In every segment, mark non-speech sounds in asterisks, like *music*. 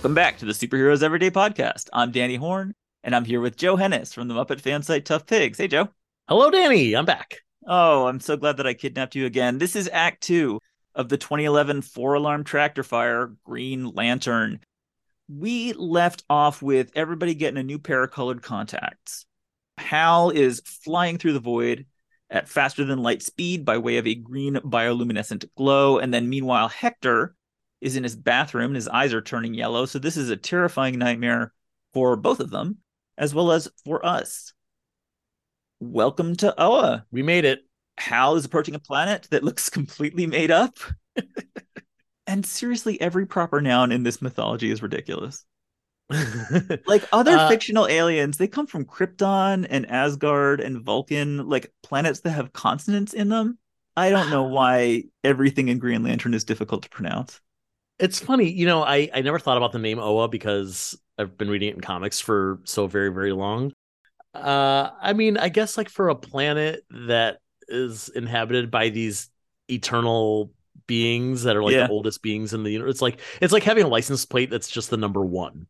Welcome back to the Superheroes Everyday Podcast. I'm Danny Horn, and I'm here with Joe Hennes from the Muppet fan site Tough Pigs. Hey, Joe. Hello, Danny. I'm back. Oh, I'm so glad that I kidnapped you again. This is Act Two of the 2011 four alarm tractor fire Green Lantern. We left off with everybody getting a new pair of colored contacts. Hal is flying through the void at faster than light speed by way of a green bioluminescent glow. And then, meanwhile, Hector is in his bathroom and his eyes are turning yellow. So, this is a terrifying nightmare for both of them, as well as for us. Welcome to Oa. We made it. Hal is approaching a planet that looks completely made up. *laughs* and seriously, every proper noun in this mythology is ridiculous. *laughs* like other uh, fictional aliens, they come from Krypton and Asgard and Vulcan, like planets that have consonants in them. I don't know *sighs* why everything in Green Lantern is difficult to pronounce. It's funny, you know, I, I never thought about the name Oa because I've been reading it in comics for so very, very long. Uh, I mean, I guess like for a planet that is inhabited by these eternal beings that are like yeah. the oldest beings in the universe. It's like it's like having a license plate that's just the number one.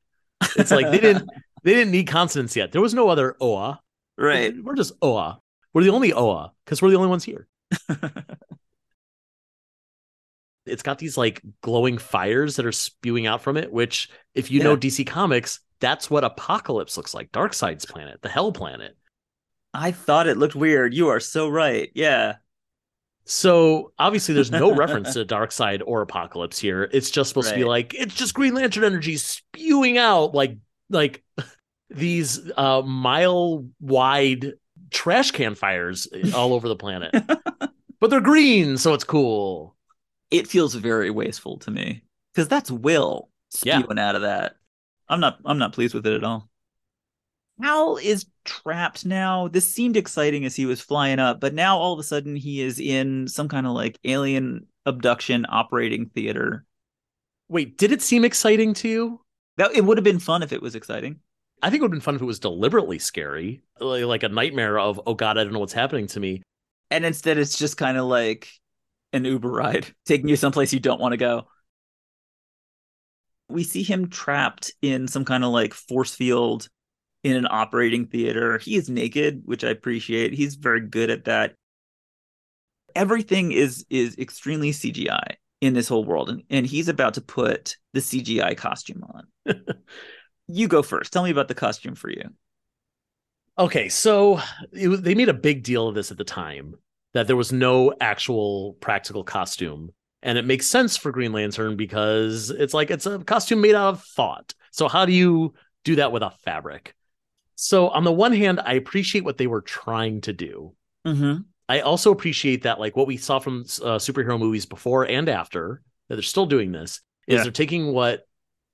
It's like they didn't *laughs* they didn't need consonants yet. There was no other Oa. Right. We're just Oa. We're the only Oa because we're the only ones here. *laughs* it's got these like glowing fires that are spewing out from it, which if you yeah. know DC Comics, that's what Apokolips looks like. Darkseid's planet, the Hell planet. I thought it looked weird. You are so right. Yeah. So obviously, there's no reference *laughs* to Darkseid or Apokolips here. It's just supposed right. to be like it's just Green Lantern energy spewing out like like *laughs* these uh, mile wide trash can fires all over the planet. *laughs* but they're green, so it's cool. It feels very wasteful to me because that's Will spewing yeah. out of that. I'm not. I'm not pleased with it at all. Hal is trapped now. This seemed exciting as he was flying up, but now all of a sudden he is in some kind of like alien abduction operating theater. Wait, did it seem exciting to you? That it would have been fun if it was exciting. I think it would have been fun if it was deliberately scary, like a nightmare of oh god, I don't know what's happening to me. And instead, it's just kind of like an Uber ride *laughs* taking you someplace you don't want to go. We see him trapped in some kind of like force field in an operating theater. He is naked, which I appreciate. He's very good at that. Everything is is extremely CGI in this whole world, and, and he's about to put the CGI costume on. *laughs* you go first. Tell me about the costume for you. Okay, so was, they made a big deal of this at the time that there was no actual practical costume. And it makes sense for Green Lantern because it's like it's a costume made out of thought. So how do you do that with a fabric? So on the one hand, I appreciate what they were trying to do. Mm-hmm. I also appreciate that, like what we saw from uh, superhero movies before and after, that they're still doing this. Is yeah. they're taking what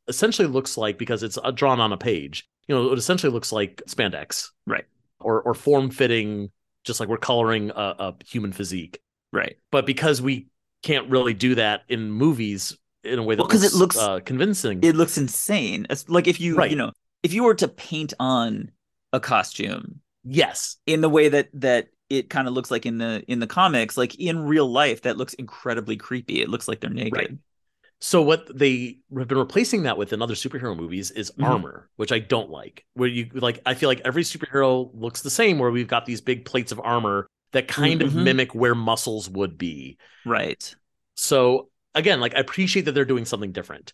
essentially looks like because it's uh, drawn on a page. You know, it essentially looks like spandex, right? Or or form fitting, just like we're coloring a, a human physique, right? But because we can't really do that in movies in a way that because well, it looks uh, convincing, it looks insane. It's like if you right. you know if you were to paint on a costume. Yes. In the way that that it kind of looks like in the in the comics, like in real life, that looks incredibly creepy. It looks like they're naked. Right. So what they have been replacing that with in other superhero movies is mm-hmm. armor, which I don't like. Where you like, I feel like every superhero looks the same. Where we've got these big plates of armor that kind mm-hmm. of mimic where muscles would be. Right. So again, like I appreciate that they're doing something different.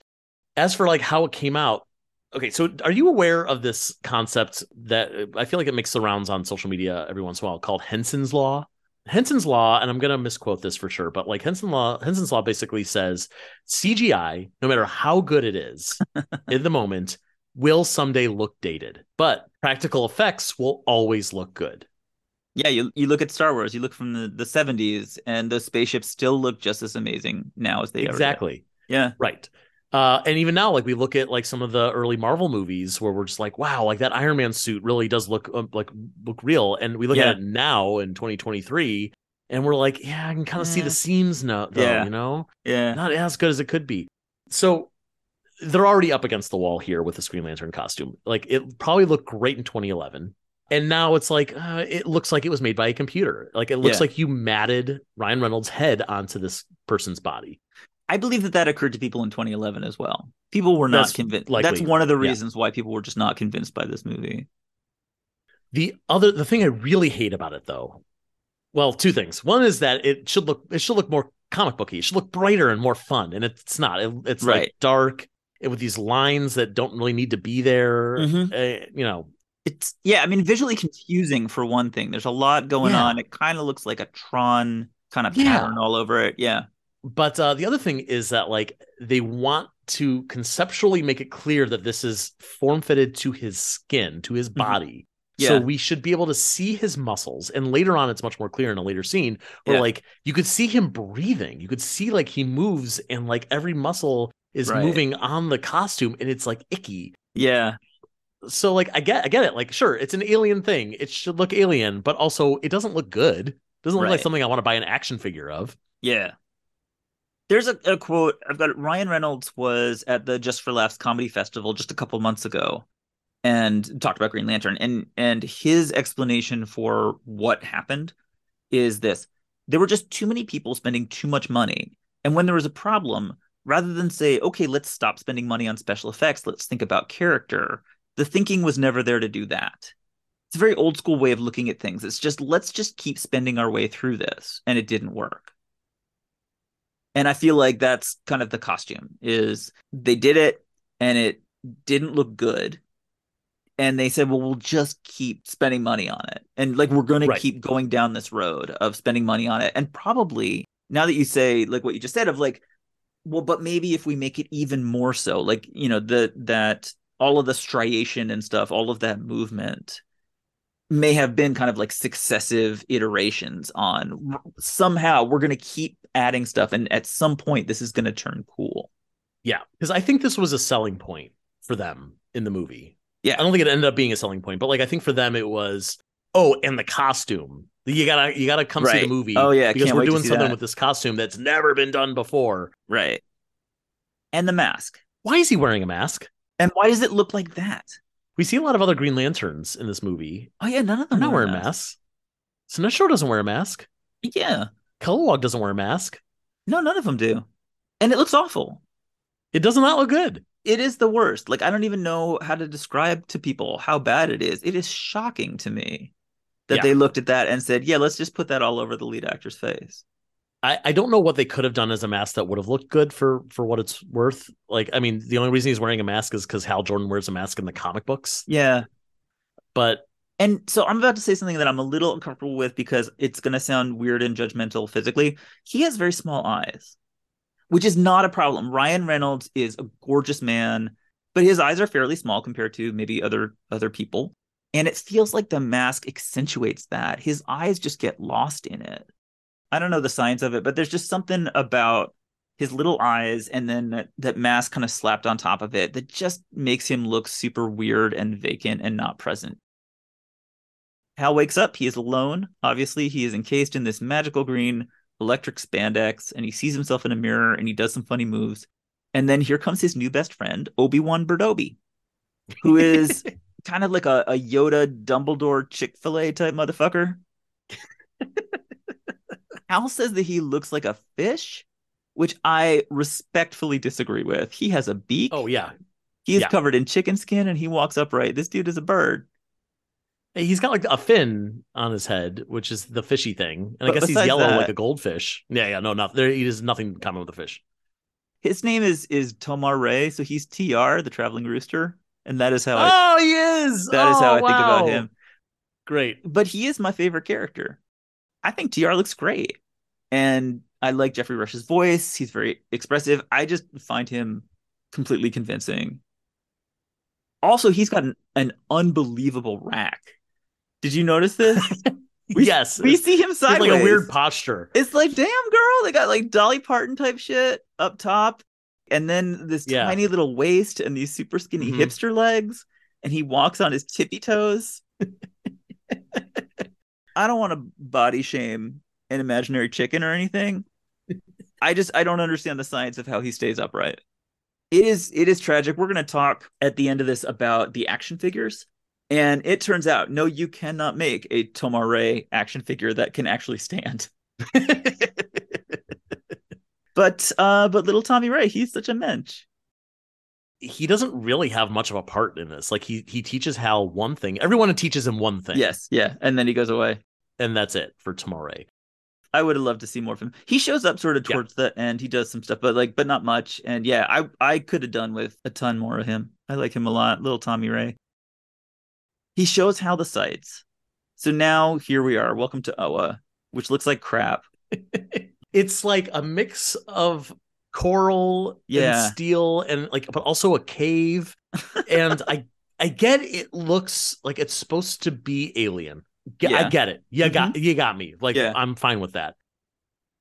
As for like how it came out, Okay, so are you aware of this concept that I feel like it makes the rounds on social media every once in a while called Henson's Law? Henson's Law, and I'm going to misquote this for sure, but like Henson Law, Henson's Law basically says CGI, no matter how good it is *laughs* in the moment, will someday look dated, but practical effects will always look good. Yeah, you you look at Star Wars, you look from the, the 70s, and those spaceships still look just as amazing now as they exactly. Yeah, right. Uh, and even now, like we look at like some of the early Marvel movies where we're just like, wow, like that Iron Man suit really does look uh, like look real. And we look yeah. at it now in 2023, and we're like, yeah, I can kind of yeah. see the seams now, though, yeah. you know, yeah, not as good as it could be. So they're already up against the wall here with the Screen Lantern costume. Like it probably looked great in 2011. And now it's like uh, it looks like it was made by a computer. Like it looks like you matted Ryan Reynolds' head onto this person's body. I believe that that occurred to people in 2011 as well. People were not That's convinced. likely, That's one of the yeah. reasons why people were just not convinced by this movie. The other the thing I really hate about it though, well, two things. One is that it should look it should look more comic booky. It should look brighter and more fun, and it's not. It, it's Right. like dark with these lines that don't really need to be there. Mhm. Uh, you know, It's yeah, I mean visually confusing for one thing. There's a lot going Yeah. on. It kind of looks like a Tron kind of Yeah. pattern all over it. Yeah. But uh, the other thing is that like they want to conceptually make it clear that this is form fitted to his skin, to his body. So Mm-hmm. Yeah. we should be able to see his muscles. And later on, it's much more clear in a later scene where Yeah. like you could see him breathing. You could see like he moves and like every muscle is Right. moving on the costume and it's like icky. Yeah. So like I get I get it. Like sure, it's an alien thing. It should look alien, but also it doesn't look good. It doesn't look like something I want to buy an action figure of. Yeah. There's a, a quote I've got. it. Ryan Reynolds was at the Just for Laughs comedy festival just a couple months ago, and talked about Green Lantern. and And his explanation for what happened is this: there were just too many people spending too much money, and when there was a problem, rather than say, "Okay, let's stop spending money on special effects, let's think about character," the thinking was never there to do that. It's a very old school way of looking at things. It's just let's just keep spending our way through this, and it didn't work and i feel like that's kind of the costume is they did it and it didn't look good. And they said well we'll just keep spending money on it. And like we're going Right. to keep going down this road of spending money on it. And probably now that you say like what you just said of like well but maybe if we make it even more so like you know the that all of the striation and stuff all of that movement may have been kind of like successive iterations on somehow we're going to keep adding stuff and at some point this is going to turn cool Yeah, because I think this was a selling point for them in the movie. Yeah. I don't think it ended up being a selling point, but like I think for them it was, oh, and the costume. You gotta you gotta come see the movie. Oh, yeah, because we're doing something that. with this costume that's never been done before. right and the mask Why is he wearing a mask? and why does it look like that We see a lot of other Green Lanterns in this movie. oh yeah none of them not wear wearing masks. Sinestro doesn't wear a mask. yeah Kilowog doesn't wear a mask. no none of them do and it looks awful It does not look good. it is the worst like i don't even know how to describe to people how bad it is it is shocking to me that Yeah. they looked at that and said yeah let's just put that all over the lead actor's face I, I don't know what they could have done as a mask that would have looked good for for what it's worth. Like, I mean, the only reason he's wearing a mask is because Hal Jordan wears a mask in the comic books. yeah But And so I'm about to say something that I'm a little uncomfortable with because it's going to sound weird and judgmental physically. He has very small eyes, which is not a problem. Ryan Reynolds is a gorgeous man, but his eyes are fairly small compared to maybe other other people. And it feels like the mask accentuates that. His eyes just get lost in it. I don't know the science of it, but there's just something about his little eyes and then that, that mask kind of slapped on top of it that just makes him look super weird and vacant and not present. Hal wakes up. He is alone. Obviously, he is encased in this magical green electric spandex, and he sees himself in a mirror and he does some funny moves. And then here comes his new best friend, Obi Wan Berdobi, who is *laughs* kind of like a, a Yoda Dumbledore Chick fil A type motherfucker. Hal says that he looks like a fish, which I respectfully disagree with. He has a beak. oh yeah, he is yeah. covered in chicken skin and he walks upright. This dude is a bird. He's got like a fin on his head, which is the fishy thing, and I guess he's yellow that- like a goldfish. Yeah, yeah, no, not there. He has nothing in common with a fish. His name is is Tomar-Re, so he's TR, the traveling rooster, and that is how I oh, he is. that is how Oh, I think about him. Great. But he is my favorite character. I think TR looks great, and I like Geoffrey Rush's voice. He's very expressive. I just find him completely convincing. Also, he's got an, an unbelievable rack. Did you notice this? *laughs* We- yes, we see him it's sideways. like a weird posture. It's like, damn, girl, they got like Dolly Parton type shit up top, and then this Yeah. tiny little waist and these super skinny Mhm. hipster legs, and he walks on his tippy toes. *laughs* I don't want to body shame an imaginary chicken or anything. I just I don't understand the science of how he stays upright. It is it is tragic. We're going to talk at the end of this about the action figures. And it turns out, no, you cannot make a Tomar-Re action figure that can actually stand. *laughs* But uh, but little Tommy Ray, he's such a mensch. He doesn't really have much of a part in this. Like he he teaches Hal one thing. Everyone teaches him one thing. Yes, yeah, and then he goes away. And that's it for Tomorrow. I would have loved to see more from him. He shows up sort of Yeah. towards the end. He does some stuff, but like, but not much. And yeah, I I could have done with a ton more of him. I like him a lot, little Tommy Ray. He shows how the sights. So now here we are. Welcome to Oa, which looks like crap. *laughs* it's like a mix of coral Yeah. and steel and like but also a cave *laughs* and i i get it looks like it's supposed to be alien Ge- i get it. You got mm-hmm. you got me. Like Yeah. i'm fine with that.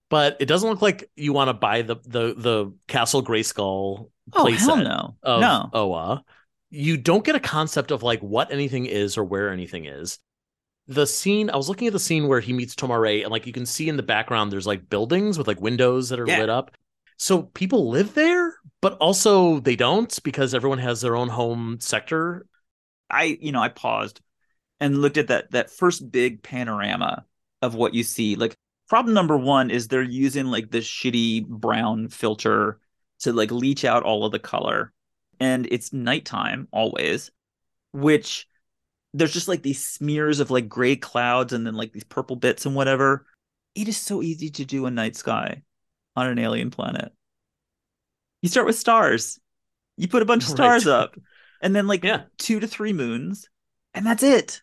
But it doesn't look like you want to buy the the the castle grayskull Oh playset hell no, of no. oa. You don't get a concept of like what anything is or where anything is. The scene i was looking at the scene where he meets Tomar-Re and like you can see in the background there's like buildings with like windows that are Yeah. lit up. So people live there but also they don't because everyone has their own home sector. I you know I paused and looked at that that first big panorama of what you see. Like problem number one is they're using like this shitty brown filter to like leach out all of the color, and it's nighttime always, which there's just like these smears of like gray clouds and then like these purple bits and whatever. It is so easy to do a night sky on an alien planet. You start with stars. You put a bunch of Right. stars up, and then like Yeah. two to three moons, and that's it.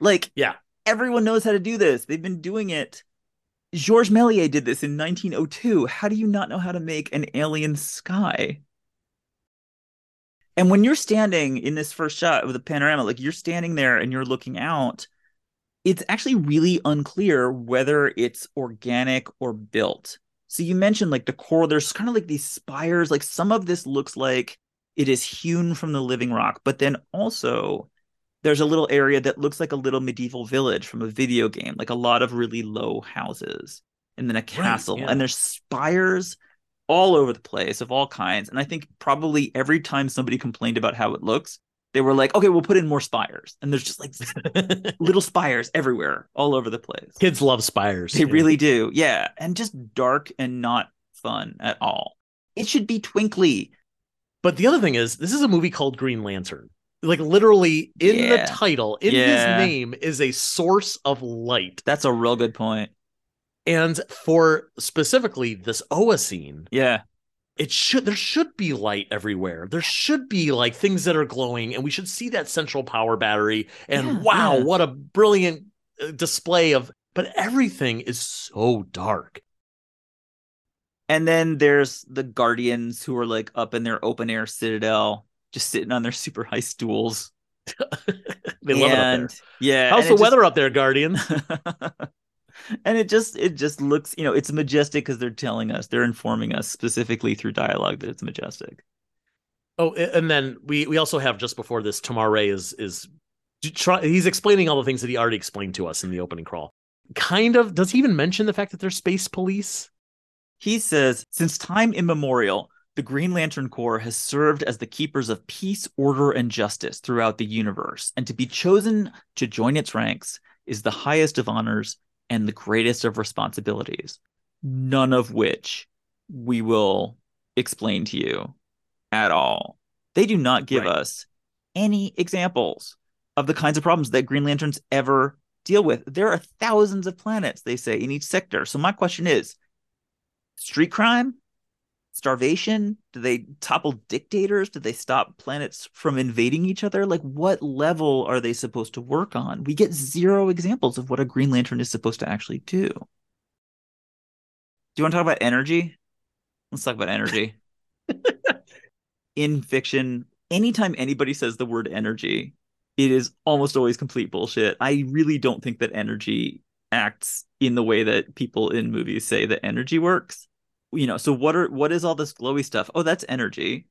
Like, Yeah. everyone knows how to do this. They've been doing it. Georges Méliès did this in 1902. How do you not know how to make an alien sky? And when you're standing in this first shot of the panorama, like you're standing there and you're looking out, it's actually really unclear whether it's organic or built. So you mentioned like the core, there's kind of like these spires, like some of this looks like it is hewn from the living rock, but then also there's a little area that looks like a little medieval village from a video game, like a lot of really low houses, and then a castle, yeah. and there's spires all over the place of all kinds. And I think probably every time somebody complained about how it looks, they were like, okay, we'll put in more spires. And there's just like *laughs* little spires everywhere, all over the place. kids love spires They know? really do. Yeah. And just dark and not fun at all. It should be twinkly. But the other thing is, this is a movie called Green Lantern. Like literally in Yeah. the title, in Yeah. his name is a source of light. That's a real good point. And for specifically this Oa scene, Yeah. it should there should be light everywhere. There should be like things that are glowing, and we should see that central power battery. And Yeah, wow, what a brilliant uh, display of! But everything is so dark. And then there's the guardians who are like up in their open air citadel, just sitting on their super high stools. *laughs* They love it up there. Yeah. How's the it just- weather up there, Guardian? *laughs* and it just it just looks you know it's majestic because they're telling us they're informing us specifically through dialogue that it's majestic Oh, and then we we also have just before this, Tomar-Re is is try, he's explaining all the things that he already explained to us in the opening crawl. Kind of. Does he even mention the fact that they're space police? he says since time immemorial the green lantern corps has served as the keepers of peace order and justice throughout the universe and to be chosen to join its ranks is the highest of honors and the greatest of responsibilities none of which we will explain to you at all. They do not give Right. us any examples of the kinds of problems that green lanterns ever deal with. There are thousands of planets they say in each sector. So my question is street crime starvation? Do they topple dictators? Do they stop planets from invading each other? Like what level are they supposed to work on? We get zero examples of what a green lantern is supposed to actually do. Do you want to talk about energy? Let's talk about energy. *laughs* In fiction anytime anybody says the word energy it is almost always complete bullshit. I really don't think that energy acts in the way that people in movies say that energy works you know so what are what is all this glowy stuff? Oh that's energy.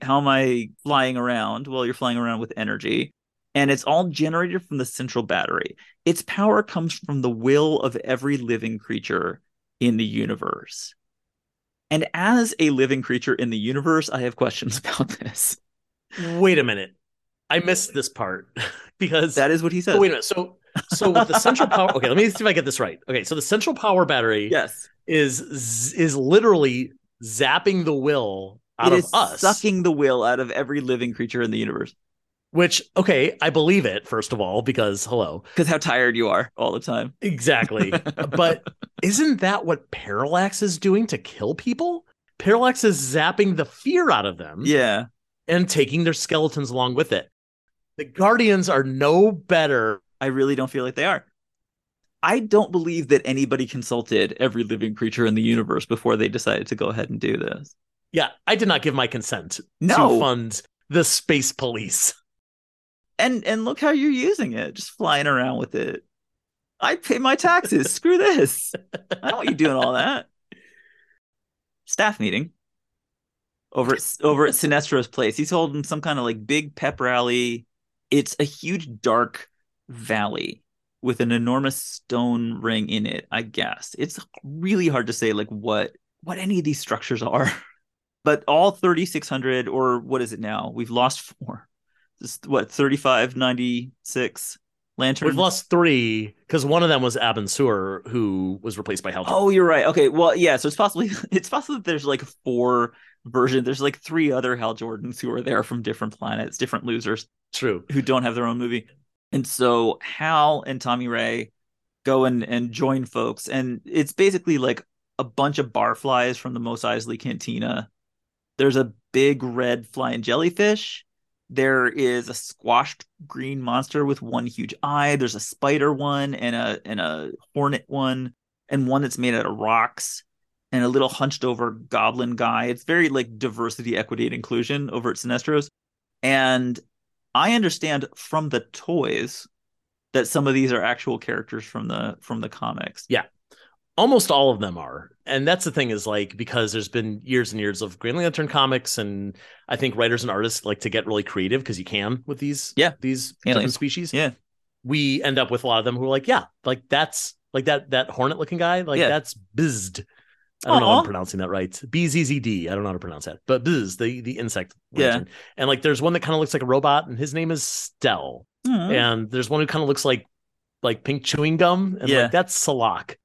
How am i flying around? Well you're flying around with energy. And it's all generated from the central battery. Its power comes from the will of every living creature in the universe. And as a living creature in the universe i have questions *laughs* about this. Wait a minute. I missed this part *laughs* because that is what he said oh, wait a minute. So so with the central power okay, let me see if I get this right. Okay, so the central power battery yes is is literally zapping the will out It of is us. sucking the will out of every living creature in the universe. Which, okay, I believe it, first of all, because hello. Because how tired you are all the time. Exactly. *laughs* but isn't that what Parallax is doing to kill people? Parallax is zapping the fear out of them Yeah. and taking their skeletons along with it. The Guardians are no better. I really don't feel like they are. I don't believe that anybody consulted every living creature in the universe before they decided to go ahead and do this. Yeah, I did not give my consent No. to fund the space police. And and look how you're using it, just flying around with it. I pay my taxes. *laughs* Screw this. I don't want you doing all that. Staff meeting over at, *laughs* over at Sinestro's place. He's holding some kind of like big pep rally. It's a huge dark valley with an enormous stone ring in it, I guess. It's really hard to say like what what any of these structures are. *laughs* But all 3600 or what is it now? We've lost four. This what 3596 lanterns. We've lost three because one of them was Abin Sur, who was replaced by Hal. Oh, you're right. Okay, well, yeah. So it's possibly *laughs* it's possible that there's like four versions. There's like three other Hal Jordans who are there from different planets, different losers True. who don't have their own movie. And so Hal and Tommy Ray go and and join folks, and it's basically like a bunch of barflies from the Mos Eisley Cantina. There's a big red flying jellyfish. There is a squashed green monster with one huge eye. There's a spider one and a and a hornet one and one that's made out of rocks and a little hunched over goblin guy. It's very like diversity, equity, and inclusion over at Sinestros. And I understand from the toys that some of these are actual characters from the from the comics. Yeah. Almost all of them are. And that's the thing is like because there's been years and years of Green Lantern comics and I think writers and artists like to get really creative because you can with these Yeah. these Aliens. different species. Yeah. We end up with a lot of them who are like, yeah, like that's like that that hornet looking guy, like Yeah. that's Bzzd. I don't know if I'm pronouncing that right. B Z Z D. I don't know how to pronounce that. But Biz, the the insect. Yeah. And like there's one that kind of looks like a robot and his name is Stel. Hmm. and there's one who kind of looks like like pink chewing gum and Yeah. like that's Salaak.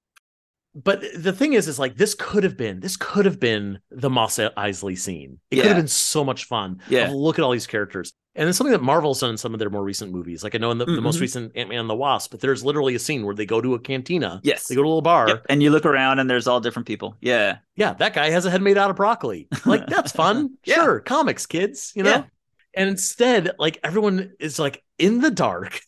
But the thing is, is like this could have been this could have been the Mos Eisley scene. It could have been so much fun. Yeah. Look at all these characters. And it's something that Marvel's done in some of their more recent movies. Like I know in the, the most Mhm. recent Ant Man and the Wasp, but there's literally a scene where they go to a cantina. Yes. They go to a little bar. Yep. And you look around and there's all different people. Yeah. Yeah, that guy has a head made out of broccoli. Like *laughs* that's fun. Yeah. Sure, comics, kids, you know? Yeah. And instead, like everyone is like in the dark.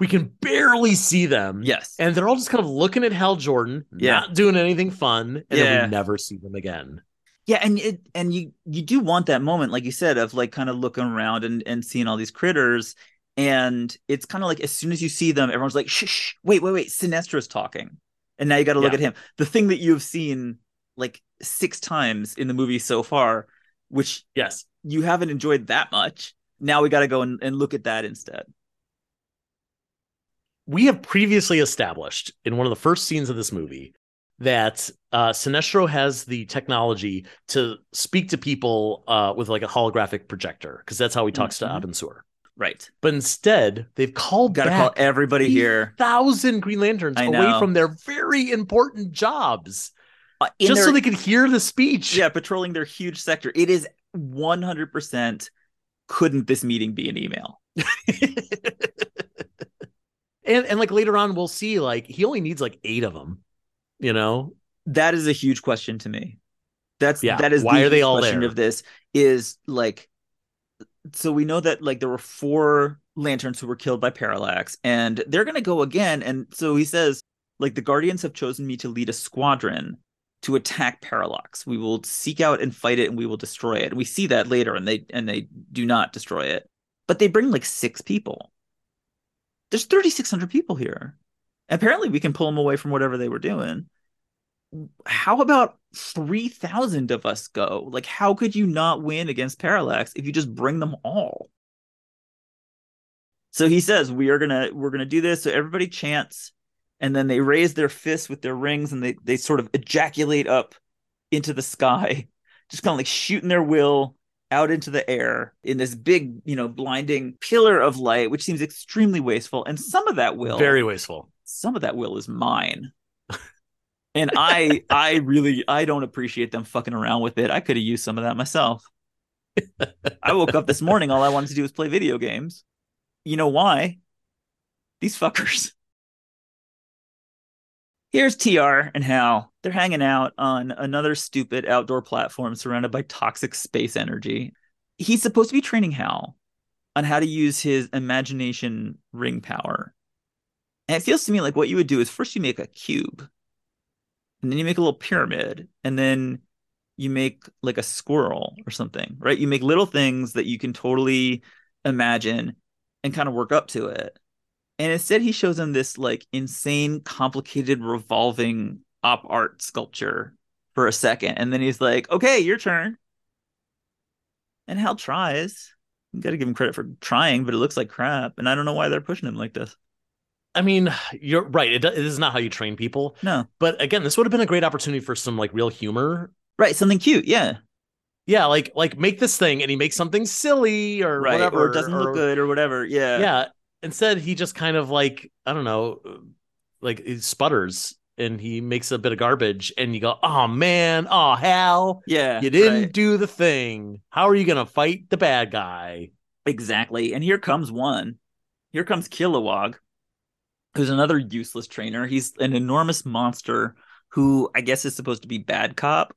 We can barely see them. Yes. And they're all just kind of looking at Hal Jordan, Yeah. not doing anything fun, and Yeah. then we never see them again. Yeah, and it and you you do want that moment, like you said, of like kind of looking around and and seeing all these critters, and it's kind of like as soon as you see them, everyone's like, shh, shh wait, wait, wait, Sinestro's talking, and now you got to look Yeah. at him. The thing that you've seen like six times in the movie so far, which Yes. you haven't enjoyed that much. Now we got to go and, and look at that instead. We have previously established in one of the first scenes of this movie that uh, Sinestro has the technology to speak to people uh, with like a holographic projector, because that's how he talks Mhm. to Abin Sur. Right. But instead, they've called Got to back call everybody here thousand Green Lanterns away from their very important jobs, uh, just their- so they could hear the speech. yeah, patrolling their huge sector. It is 100% couldn't this meeting be an email? *laughs* and and like later on, we'll see like he only needs like eight of them. You know, That is a huge question to me. That's Yeah, that is why the are they all question there? of this is like so we know that like there were four lanterns who were killed by parallax and they're going to go again and so he says like the guardians have chosen me to lead a squadron to attack parallax. We will seek out and fight it and we will destroy it. And we see that later and they and they do not destroy it. But they bring like six people. There's 3600 people here. Apparently we can pull them away from whatever they were doing how about 3000 of us go? Like how could you not win against parallax if you just bring them all? So he says we are gonna we're gonna do this. So everybody chants and then they raise their fists with their rings and they they sort of ejaculate up into the sky *laughs* just kind of like shooting their will out into the air in this big you know blinding pillar of light which seems extremely wasteful and some of that will very wasteful. some of that will is mine And I I really I don't appreciate them fucking around with it. I could have used some of that myself. I woke up this morning, all I wanted to do was play video games. You know why? These fuckers. Here's TR and Hal. They're hanging out on another stupid outdoor platform surrounded by toxic space energy. He's supposed to be training Hal on how to use his imagination ring power. And it feels to me like what you would do is first you make a cube, and then you make a little pyramid, and then you make like a squirrel or something, right? You make little things that you can totally imagine and kind of work up to it. And instead, he shows him this like insane, complicated, revolving op art sculpture for a second. And then he's like, okay, your turn. And Hal tries. You got to give him credit for trying, but it looks like crap. And I don't know why they're pushing him like this. I mean, you're right. It, it is not how you train people. No. But again, this would have been a great opportunity for some like real humor. Right. Something cute. Yeah. Yeah. Like, like make this thing and he makes something silly or right. whatever. Or it doesn't or, look good or whatever. Yeah. Yeah. Instead, he just kind of like, I don't know, like he sputters and he makes a bit of garbage and you go, oh man, oh Hal, Yeah. you didn't right. do the thing. How are you going to fight the bad guy? Exactly. And here comes one. Here comes Kilowog, who's another useless trainer. He's an enormous monster who I guess is supposed to be bad cop.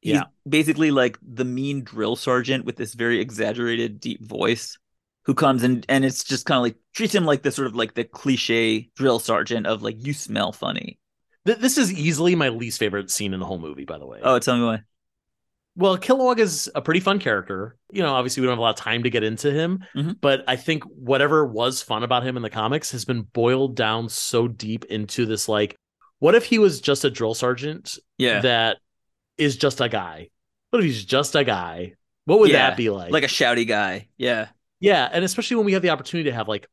He's Yeah. basically like the mean drill sergeant with this very exaggerated deep voice who comes and and it's just kind of like treats him like the sort of like the cliche drill sergeant of like you smell funny. Th- this is easily my least favorite scene in the whole movie, by the way. Oh, tell me why. Well, Kilowog is a pretty fun character. You know, obviously we don't have a lot of time to get into him, Mhm. but I think whatever was fun about him in the comics has been boiled down so deep into this like, what if he was just a drill sergeant Yeah. that is just a guy? What if he's just a guy? What would Yeah, that be like? like a shouty guy. Yeah. yeah, and especially when we have the opportunity to have like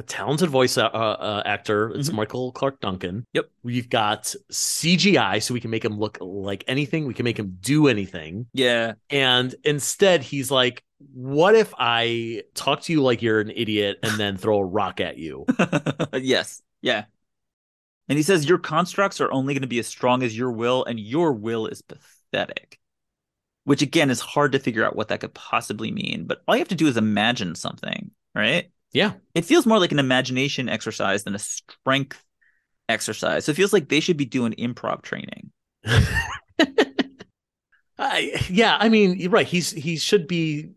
a talented voice uh, uh, actor. It's Mhm. Michael Clarke Duncan. Yep. We've got CGI, so we can make him look like anything. We can make him do anything. Yeah. And instead, he's like, What if I talk to you like you're an idiot and then throw a rock at you? *laughs* yes. Yeah. And he says your constructs are only going to be as strong as your will, and your will is pathetic. Which again is hard to figure out what that could possibly mean. But all you have to do is imagine something, right? Yeah. It feels more like an imagination exercise than a strength exercise. So it feels like they should be doing improv training. *laughs* I, yeah, I mean, you're right. He's he should be.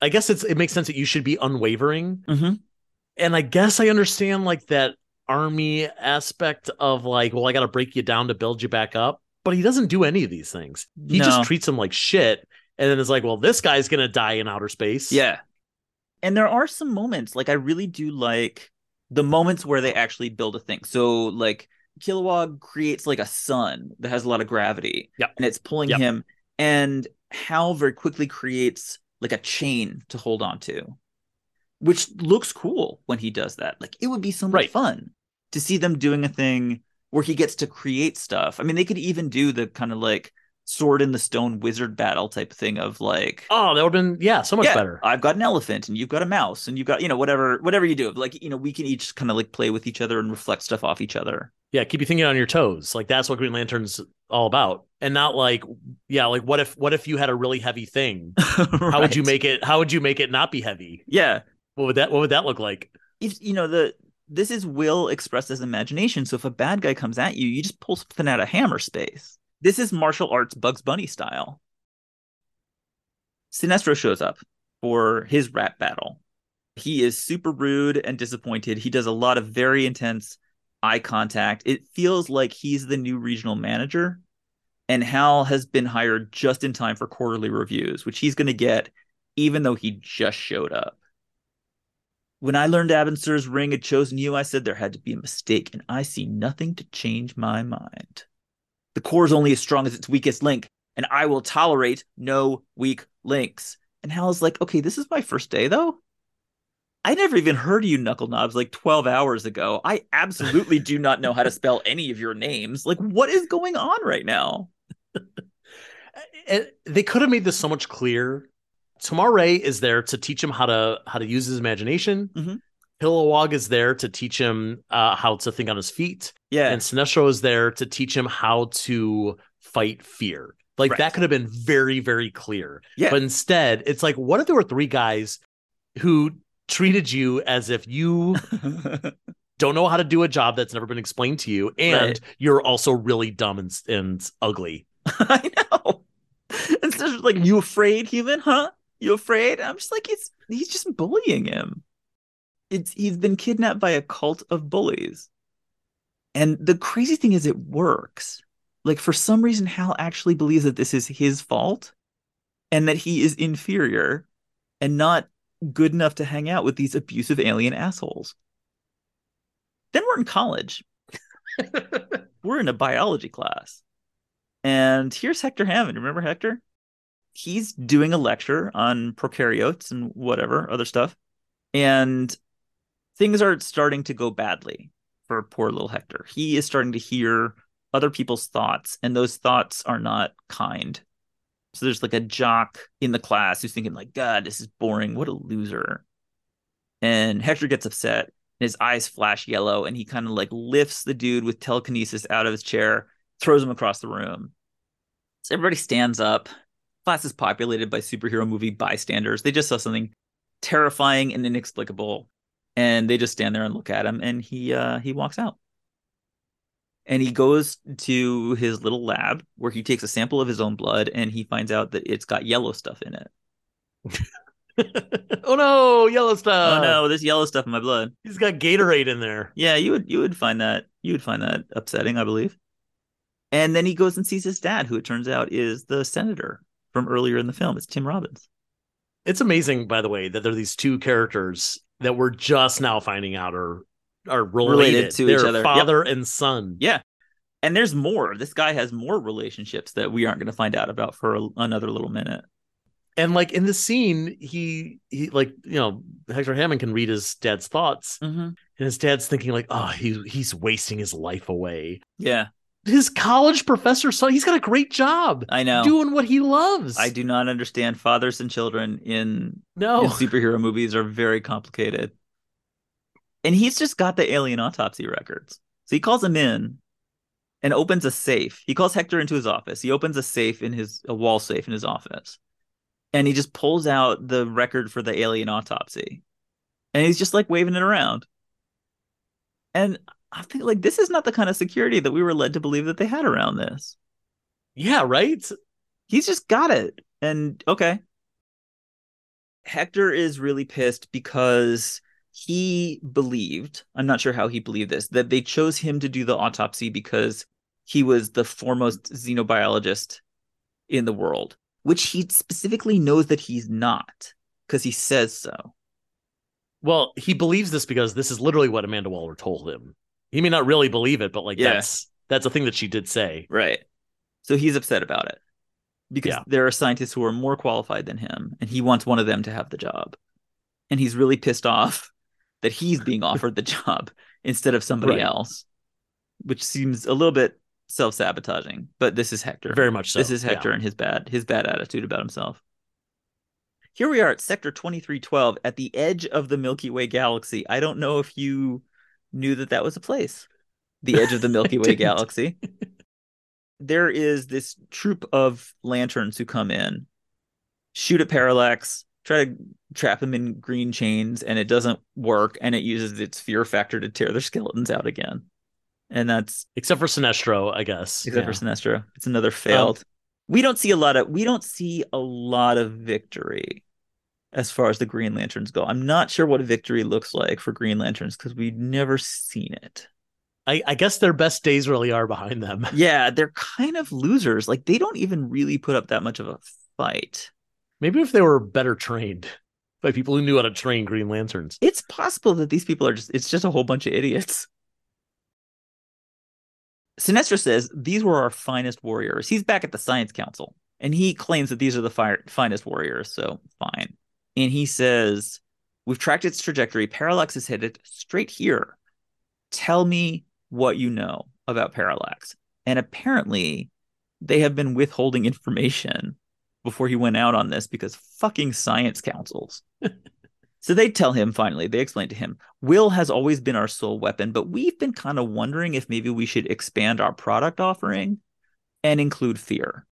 I guess it's it makes sense that you should be unwavering, Mm-hmm. and I guess I understand like that army aspect of like, well, I got to break you down to build you back up. But he doesn't do any of these things. He No. just treats him like shit, and then it's like, well, this guy's gonna die in outer space. Yeah. And there are some moments, like I really do like the moments where they actually build a thing. So like Kilowog creates like a sun that has a lot of gravity. Yep. And it's pulling Yep. him. And Hal very quickly creates like a chain to hold on to. Which looks cool when he does that. Like it would be so much Right. fun to see them doing a thing where he gets to create stuff. I mean, they could even do the kind of like sword in the stone wizard battle type thing of like Oh, that would have been yeah, so much yeah, better. I've got an elephant and you've got a mouse and you've got, you know, whatever, whatever you do. Like, you know, we can each kind of like play with each other and reflect stuff off each other. Yeah, keep you thinking on your toes. Like that's what Green Lantern's all about. And not like, yeah, like what if what if you had a really heavy thing? *laughs* How would you make it how would you make it not be heavy? Yeah. What would that what would that look like? If, you know, the, this is will expressed as imagination. So if a bad guy comes at you, you just pull something out of hammer space. This is martial arts Bugs Bunny style. Sinestro shows up for his rap battle. He is super rude and disappointed. He does a lot of very intense eye contact. It feels like he's the new regional manager, and Hal has been hired just in time for quarterly reviews, which he's going to get even though he just showed up. When I learned Abin Sur's ring had chosen you, I said there had to be a mistake, and I see nothing to change my mind. The Corps is only as strong as its weakest link, and I will tolerate no weak links. And Hal's like, okay, this is my first day, though. I never even heard of you, Knuckle Knobs, like 12 hours ago. I absolutely do not know how to spell any of your names. Like, what is going on right now? *laughs* They could have made this so much clearer. Tomar-Re is there to teach him how to how to use his imagination. Mhm. Kilowog is there to teach him uh, how to think on his feet, Yeah. and Sinestro is there to teach him how to fight fear. Like Right. that could have been very, very clear. Yeah. But instead, it's like, what if there were three guys who treated you as if you *laughs* don't know how to do a job that's never been explained to you, and Right. you're also really dumb and, and ugly. *laughs* I know. It's just like, you afraid, human? Huh? You afraid? I'm just like, it's he's just bullying him. It's he's been kidnapped by a cult of bullies. And the crazy thing is it works. Like for some reason, Hal actually believes that this is his fault and that he is inferior and not good enough to hang out with these abusive alien assholes. Then we're in college. *laughs* we're in a biology class. And here's Hector Hammond. Remember Hector? He's doing a lecture on prokaryotes and whatever other stuff. And things are starting to go badly for poor little Hector. He is starting to hear other people's thoughts, and those thoughts are not kind. So there's like a jock in the class who's thinking, like, God, this is boring. What a loser. And Hector gets upset. And his eyes flash yellow, and he kind of like lifts the dude with telekinesis out of his chair, throws him across the room. So everybody stands up. Class is populated by superhero movie bystanders. They just saw something terrifying and inexplicable, and they just stand there and look at him. And he uh, he walks out, and he goes to his little lab where he takes a sample of his own blood, and he finds out that it's got yellow stuff in it. *laughs* oh no, yellow stuff. oh no, there's yellow stuff in my blood. He's got Gatorade in there. Yeah, you would you would find that you would find that upsetting, I believe. And then he goes and sees his dad, who it turns out is the senator from earlier in the film. It's Tim Robbins. It's amazing, by the way, that there are these two characters that we're just now finding out are are related, Related to each They're other. Yep. father and son. Yeah. And there's more. This guy has more relationships that we aren't going to find out about for a, another little minute. And like in the scene, he he like you know Hector Hammond can read his dad's thoughts, Mm-hmm. and his dad's thinking like, oh, he he's wasting his life away. Yeah, His college professor son, he's got a great job I know. doing what he loves. I do not understand fathers and children in, no. in superhero movies are very complicated. And he's just got the alien autopsy records. So he calls him in and opens a safe. He calls Hector into his office. He opens a safe in his a wall safe in his office. And he just pulls out the record for the alien autopsy. And he's just like waving it around. And I think like this is not the kind of security that we were led to believe that they had around this. Yeah, right. He's just got it. And okay. Hector is really pissed because he believed, I'm not sure how he believed this, that they chose him to do the autopsy because he was the foremost xenobiologist in the world, which he specifically knows that he's not because he says so. Well, he believes this because this is literally what Amanda Waller told him. He may not really believe it, but like Yeah. that's that's a thing that she did say. Right. So he's upset about it because Yeah. there are scientists who are more qualified than him, and he wants one of them to have the job. And he's really pissed off *laughs* that he's being *laughs* offered the job instead of somebody Right. else, which seems a little bit self sabotaging. But this is Hector. Very much so. This is yeah. Hector and his bad his bad attitude about himself. Here we are at Sector 2312 at the edge of the Milky Way galaxy. I don't know if you knew that that was a place. The edge of the *laughs* Milky Way galaxy. There is this troop of lanterns who come in, shoot at Parallax, try to trap him in green chains, and it doesn't work. And it uses its fear factor to tear their skeletons out again. And that's Except for Sinestro, I guess. except Yeah. for Sinestro. It's another failed. Um, we don't see a lot of we don't see a lot of victory as far as the Green Lanterns go. I'm not sure what a victory looks like for Green Lanterns because we've never seen it. I, I guess their best days really are behind them. *laughs* Yeah, they're kind of losers. Like they don't even really put up that much of a fight. Maybe if they were better trained by people who knew how to train Green Lanterns. It's possible that these people are just it's just a whole bunch of idiots. Sinestro says these were our finest warriors. He's back at the Science Council and he claims that these are the fi- finest warriors, so fine. And he says, We've tracked its trajectory. Parallax is headed straight here. Tell me what you know about Parallax. And apparently, they have been withholding information before he went out on this because fucking science councils. *laughs* So they tell him finally, they explain to him, Will has always been our sole weapon, but we've been kind of wondering if maybe we should expand our product offering and include fear.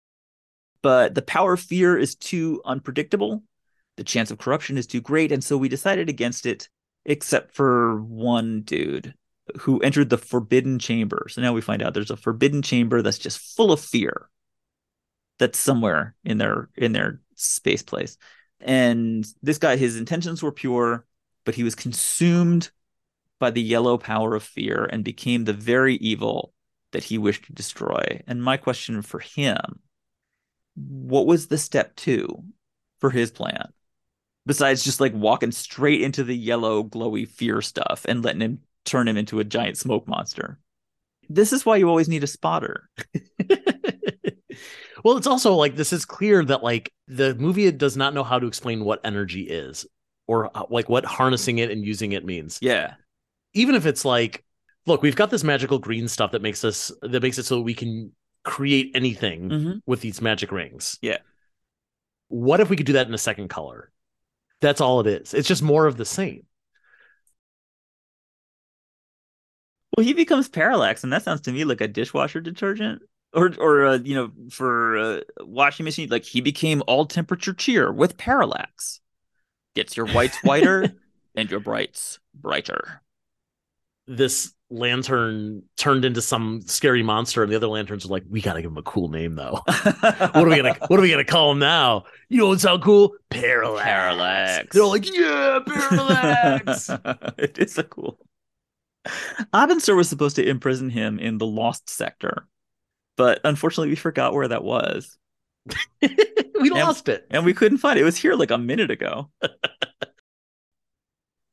But the power of fear is too unpredictable. The chance of corruption is too great. And so we decided against it, except for one dude who entered the forbidden chamber. So now we find out there's a forbidden chamber that's just full of fear. That's somewhere in their in their space place. And this guy, his intentions were pure, but he was consumed by the yellow power of fear and became the very evil that he wished to destroy. And my question for him what was the step two for his plan? Besides just like walking straight into the yellow, glowy fear stuff and letting him turn him into a giant smoke monster. This is why you always need a spotter. *laughs* well, it's also like this is clear that like the movie does not know how to explain what energy is or uh, like what harnessing it and using it means. Yeah. Even if it's like, look, we've got this magical green stuff that makes us that makes it so we can create anything mm-hmm. with these magic rings. Yeah. What if we could do that in a second color? That's all it is. It's just more of the same. Well, he becomes parallax, and that sounds to me like a dishwasher detergent, or or uh, you know, for a washing machine. Like he became all temperature cheer with parallax. Gets your whites whiter *laughs* and your brights brighter. This lantern turned into some scary monster, and the other lanterns are like, "We gotta give him a cool name, though. *laughs* what are we gonna What are we gonna call him now? You know what sound cool? Parallax. Parallax. They're all like, "Yeah, parallax." *laughs* it is a cool. Abin Sur was supposed to imprison him in the Lost Sector, but unfortunately, we forgot where that was. *laughs* we lost it, and we couldn't find it. It was here like a minute ago.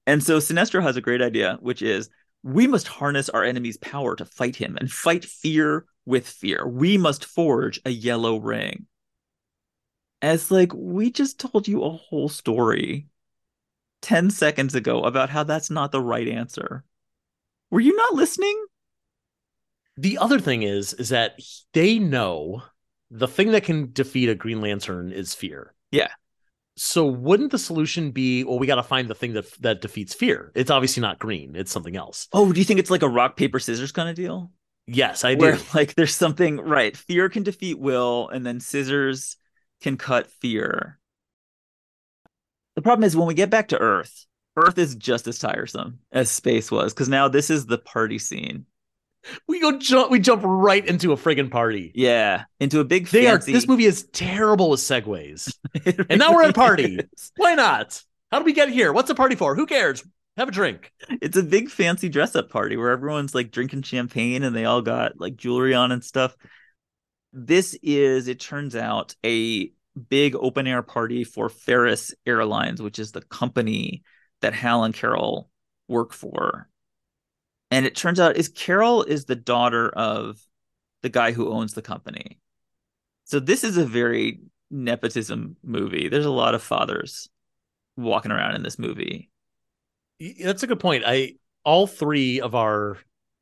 and so Sinestro has a great idea, which is we must harness our enemy's power to fight him and fight fear with fear. We must forge a yellow ring. As like we just told you a whole story 10 seconds ago about how that's not the right answer. Were you not listening? The other thing is is that they know the thing that can defeat a Green Lantern is fear. Yeah. So wouldn't the solution be well we got to find the thing that that defeats fear. It's obviously not green, it's something else. Oh, do you think it's like a rock paper scissors kind of deal? Yes, I Where do. *laughs* like there's something right, fear can defeat will and then scissors can cut fear. The problem is when we get back to Earth, Earth is just as tiresome as space was because now this is the party scene. We go jump. We jump right into a friggin' party. Yeah, into a big. They fancy... are. This movie is terrible with segues. *laughs* and now we're at a party. Why not? How do we get here? What's a party for? Who cares? Have a drink. It's a big fancy dress up party where everyone's like drinking champagne and they all got like jewelry on and stuff. This is, it turns out, a big open air party for Ferris Airlines, which is the company that Hal and Carol work for. And it turns out is Carol is the daughter of the guy who owns the company. So this is a very nepotism movie. There's a lot of fathers walking around in this movie. That's a good point. I all three of our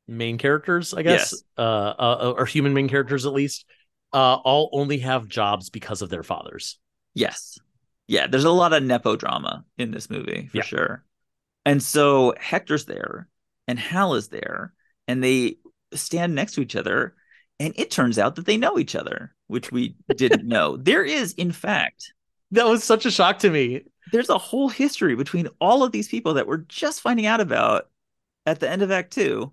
main characters, I guess, Yes. uh, uh, or human main characters at least, uh, all only have jobs because of their fathers. Yes. Yeah, there's a lot of nepo drama in this movie for Yeah. sure. And so Hector's there and Hal is there and they stand next to each other and it turns out that they know each other, which we didn't *laughs* know. There is in fact That was such a shock to me. there's a whole history between all of these people that we're just finding out about at the end of act 2.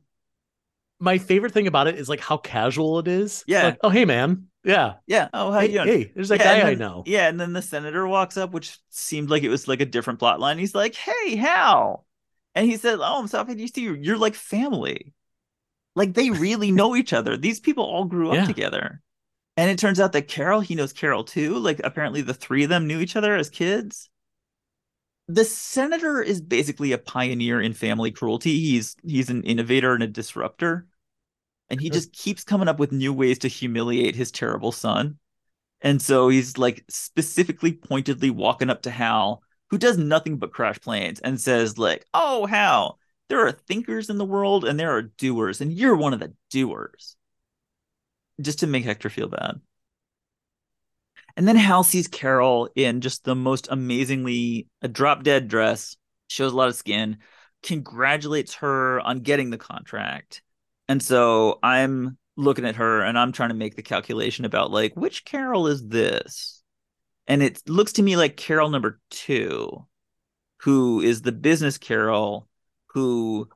My favorite thing about it is like how casual it is. Yeah. Like, oh, hey, man. Yeah. Yeah. Oh, how hey, you doing? hey, there's that Yeah, guy and I know. Yeah, and then the senator walks up, which seemed like it was like a different plot line. He's like, "Hey, Hal," and he said, "Oh, I'm so happy to see you. You're like family. Like they really know each other. These people all grew up Yeah. together." And it turns out that Carol, he knows Carol too. Like apparently, the three of them knew each other as kids. The senator is basically a pioneer in family cruelty. He's he's an innovator and a disruptor, and he just keeps coming up with new ways to humiliate his terrible son. And so he's like specifically pointedly walking up to Hal, who does nothing but crash planes, and says, like, oh, Hal, there are thinkers in the world and there are doers, and you're one of the doers. Just to make Hector feel bad. And then Hal sees Carol in just the most amazingly a drop dead dress, shows a lot of skin, congratulates her on getting the contract. And so I'm looking at her and I'm trying to make the calculation about like which Carol is this? And it looks to me like Carol number two, who is the business Carol who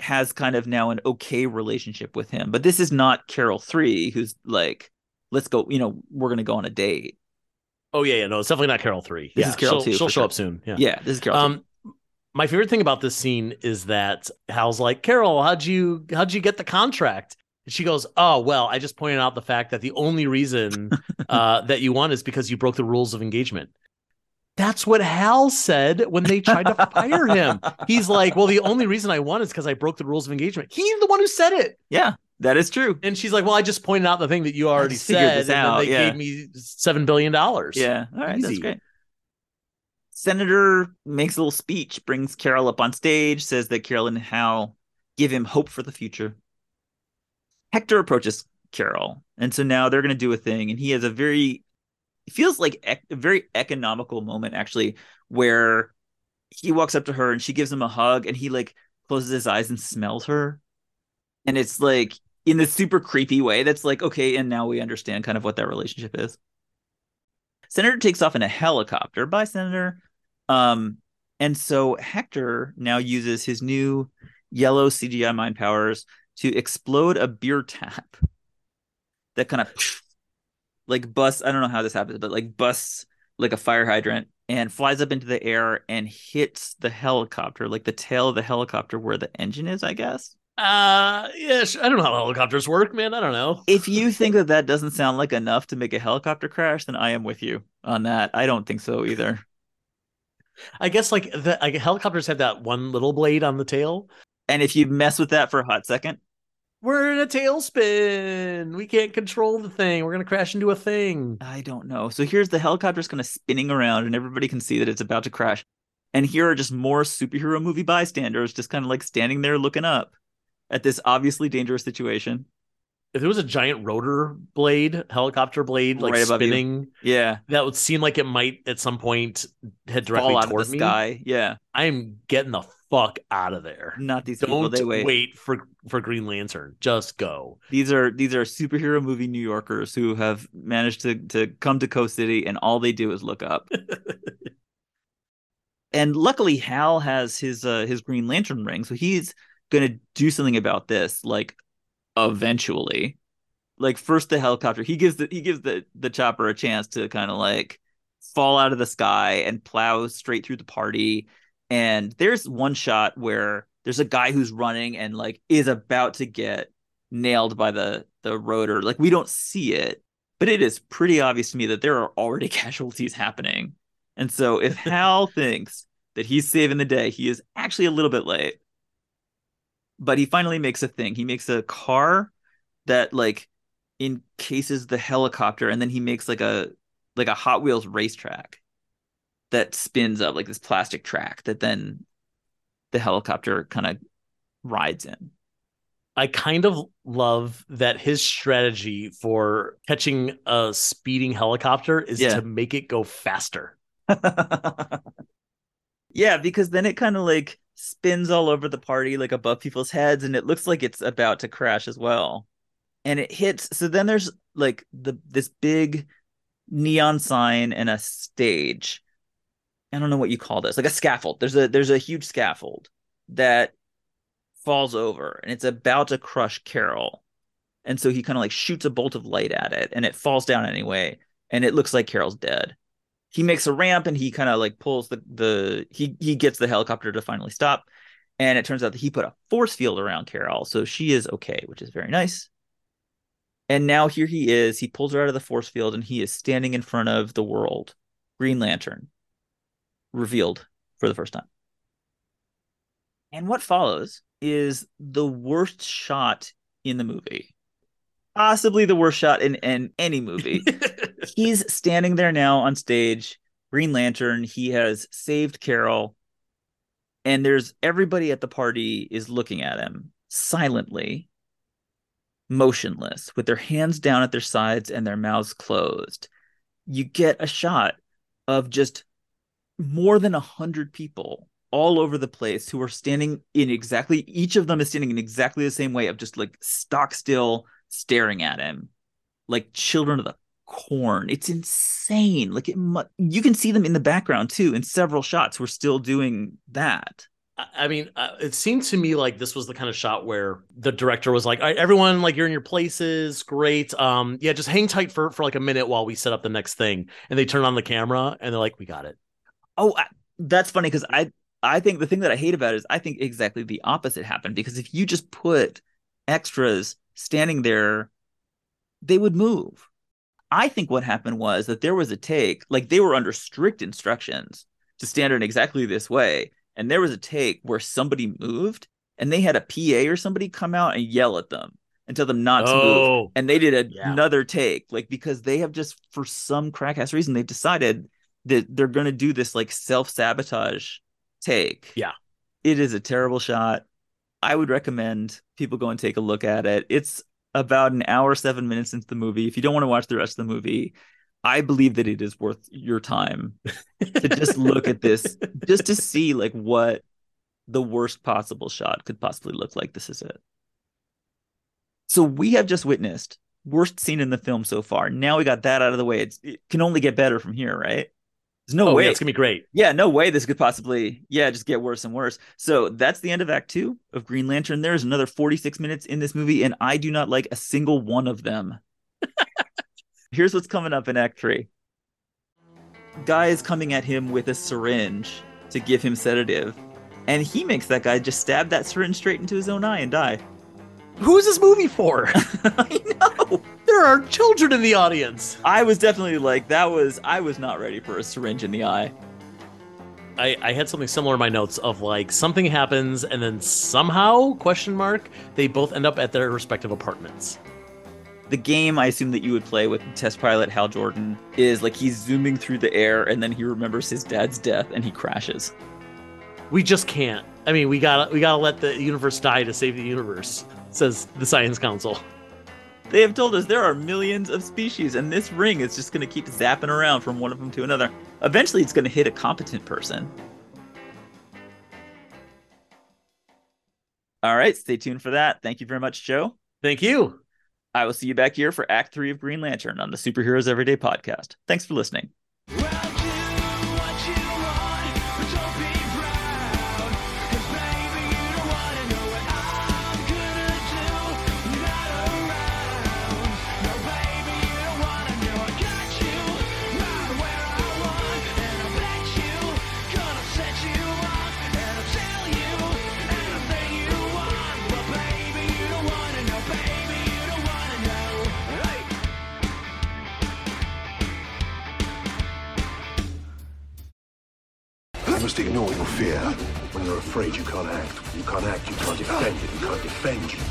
has kind of now an okay relationship with him. But this is not Carol three, who's like, let's go, you know, we're gonna go on a date. Oh yeah, yeah, no, it's definitely not Carol three. This yeah, is Carol she'll, two, She'll show sure. up soon. Yeah. Yeah, this is Carol. two. Um, my favorite thing about this scene is that Hal's like, Carol, how'd you how'd you get the contract? And she goes, Oh, well, I just pointed out the fact that the only reason *laughs* uh, that you won is because you broke the rules of engagement. That's what Hal said when they tried to fire him. He's like, Well, the only reason I won is because I broke the rules of engagement. He's the one who said it. yeah, that is true. And she's like, Well, I just pointed out the thing that you already said. this and they yeah. gave me seven billion dollars. Yeah. All right. That's great. Senator makes a little speech, brings Carol up on stage, says that Carol and Hal give him hope for the future. Hector approaches Carol, and so now they're going to do a thing, and he has a very, it feels like ec- a very economical moment actually, where he walks up to her and she gives him a hug, and he like closes his eyes and smells her, and it's like in this super creepy way. That's like okay, and now we understand kind of what that relationship is. Senator takes off in a helicopter. Bye, Senator. Um, and so Hector now uses his new yellow CGI mind powers to explode a beer tap that kind of like busts. I don't know how this happens, but like busts like a fire hydrant and flies up into the air and hits the helicopter, like the tail of the helicopter where the engine is, I guess. Uh, yeah, I don't know how helicopters work, man. I don't know. If you think that that doesn't sound like enough to make a helicopter crash, then I am with you on that. I don't think so either. I guess like the like, helicopters have that one little blade on the tail. And if you mess with that for a hot second, We're in a tailspin. We can't control the thing. We're gonna crash into a thing. I don't know. So here's the helicopter's kind of spinning around, and everybody can see that it's about to crash. And here are just more superhero movie bystanders, just kind of like standing there looking up at this obviously dangerous situation. If there was a giant rotor blade, helicopter blade, like Right spinning, Yeah, that would seem like it might at some point head directly fall out toward of the me. sky. Yeah, I'm getting the fuck out of there. not these people. Don't They wait. wait for for Green Lantern. Just go. These are these are superhero movie New Yorkers who have managed to to come to Coast City, and all they do is look up. *laughs* and luckily, Hal has his uh, his Green Lantern ring, so he's gonna do something about this, like eventually. Like first the helicopter, he gives the he gives the the chopper a chance to kind of like fall out of the sky and plow straight through the party. And there's one shot where there's a guy who's running and like is about to get nailed by the the rotor. Like we don't see it, but it is pretty obvious to me that there are already *laughs* casualties happening. And so if *laughs* Hal thinks that he's saving the day, he is actually a little bit late. But he finally makes a thing. He makes a car that like encases the helicopter and then he makes like a like a Hot Wheels racetrack that spins up like this plastic track that then the helicopter kind of rides in. I kind of love that his strategy for catching a speeding helicopter is Yeah. to make it go faster. *laughs* yeah, because then it kind of like spins all over the party, like above people's heads, and it looks like it's about to crash as well. And it hits. So then there's like the this big neon sign and a stage. I don't know what you call this, like a scaffold. There's a there's a huge scaffold that falls over, and it's about to crush Carol. And so he kind of like shoots a bolt of light at it, and it falls down anyway, and it looks like Carol's dead he makes a ramp and he kind of like pulls the the he he gets the helicopter to finally stop and it turns out that he put a force field around Carol so she is okay which is very nice and now here he is he pulls her out of the force field and he is standing in front of the world Green Lantern revealed for the first time. And what follows is the worst shot in the movie. Possibly the worst shot in, in any movie. *laughs* He's standing there now on stage green lantern. He has saved carol. And there's everybody at the party is looking at him silently motionless with their hands down at their sides and their mouths closed. You get a shot of just more than a hundred people all over the place who are standing in exactly each of them is standing in exactly the same way of just like stock still staring at him like children of the corn it's insane like it mu- you can see them in the background too in several shots we're still doing that I mean, uh, it seemed to me like this was the kind of shot where the director was like, "All right, everyone, like you're in your places, great. Um, yeah, just hang tight for for like a minute while we set up the next thing." And they turn on the camera and they're like, "We got it." Oh I, that's funny because i i think the thing that i hate about it is i think exactly the opposite happened because if you just put extras standing there they would move. I think what happened was that there was a take like they were under strict instructions to stand in exactly this way and there was a take where somebody moved and they had a pa or somebody come out and yell at them and tell them not to move. Oh, and they did a- Yeah. another take like because they have just for some crack ass reason they've decided that they're going to do this like self-sabotage take. Yeah. it is a terrible shot. I would recommend people go and take a look at it. It's about an hour seven minutes into the movie. If you don't want to watch the rest of the movie i believe that it is worth your time to just look at this *laughs* just to see like what the worst possible shot could possibly look like. This is it. So we have just witnessed worst scene in the film so far. Now we got that out of the way. It's, it can only get better from here right there's no oh, way yeah, it's gonna be great. yeah, no way this could possibly, yeah, just get worse and worse. So that's the end of Act Two of Green Lantern. There's another 46 minutes in this movie, and I do not like a single one of them. *laughs* Here's what's coming up in Act Three Guy is coming at him with a syringe to give him sedative, and he makes that guy just stab that syringe straight into his own eye and die. Who is this movie for? *laughs* I know. there are children in the audience. I was definitely like, that was, I was not ready for a syringe in the eye. I, I had something similar in my notes of like something happens and then somehow question mark they both end up at their respective apartments. the game I assume that you would play with test pilot Hal Jordan is like he's zooming through the air and then he remembers his dad's death and he crashes. We just can't. I mean, we gotta we gotta let the universe die to save the universe, says the Science Council. They have told us there are millions of species and this ring is just going to keep zapping around from one of them to another. Eventually it's going to hit a competent person. All right, stay tuned for that. Thank you very much, Joe. Thank you. I will see you back here for Act 3 of Green Lantern on the Superheroes Everyday podcast. Thanks for listening.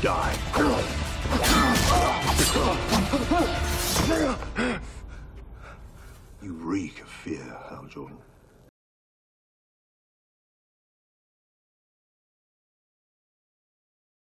Die.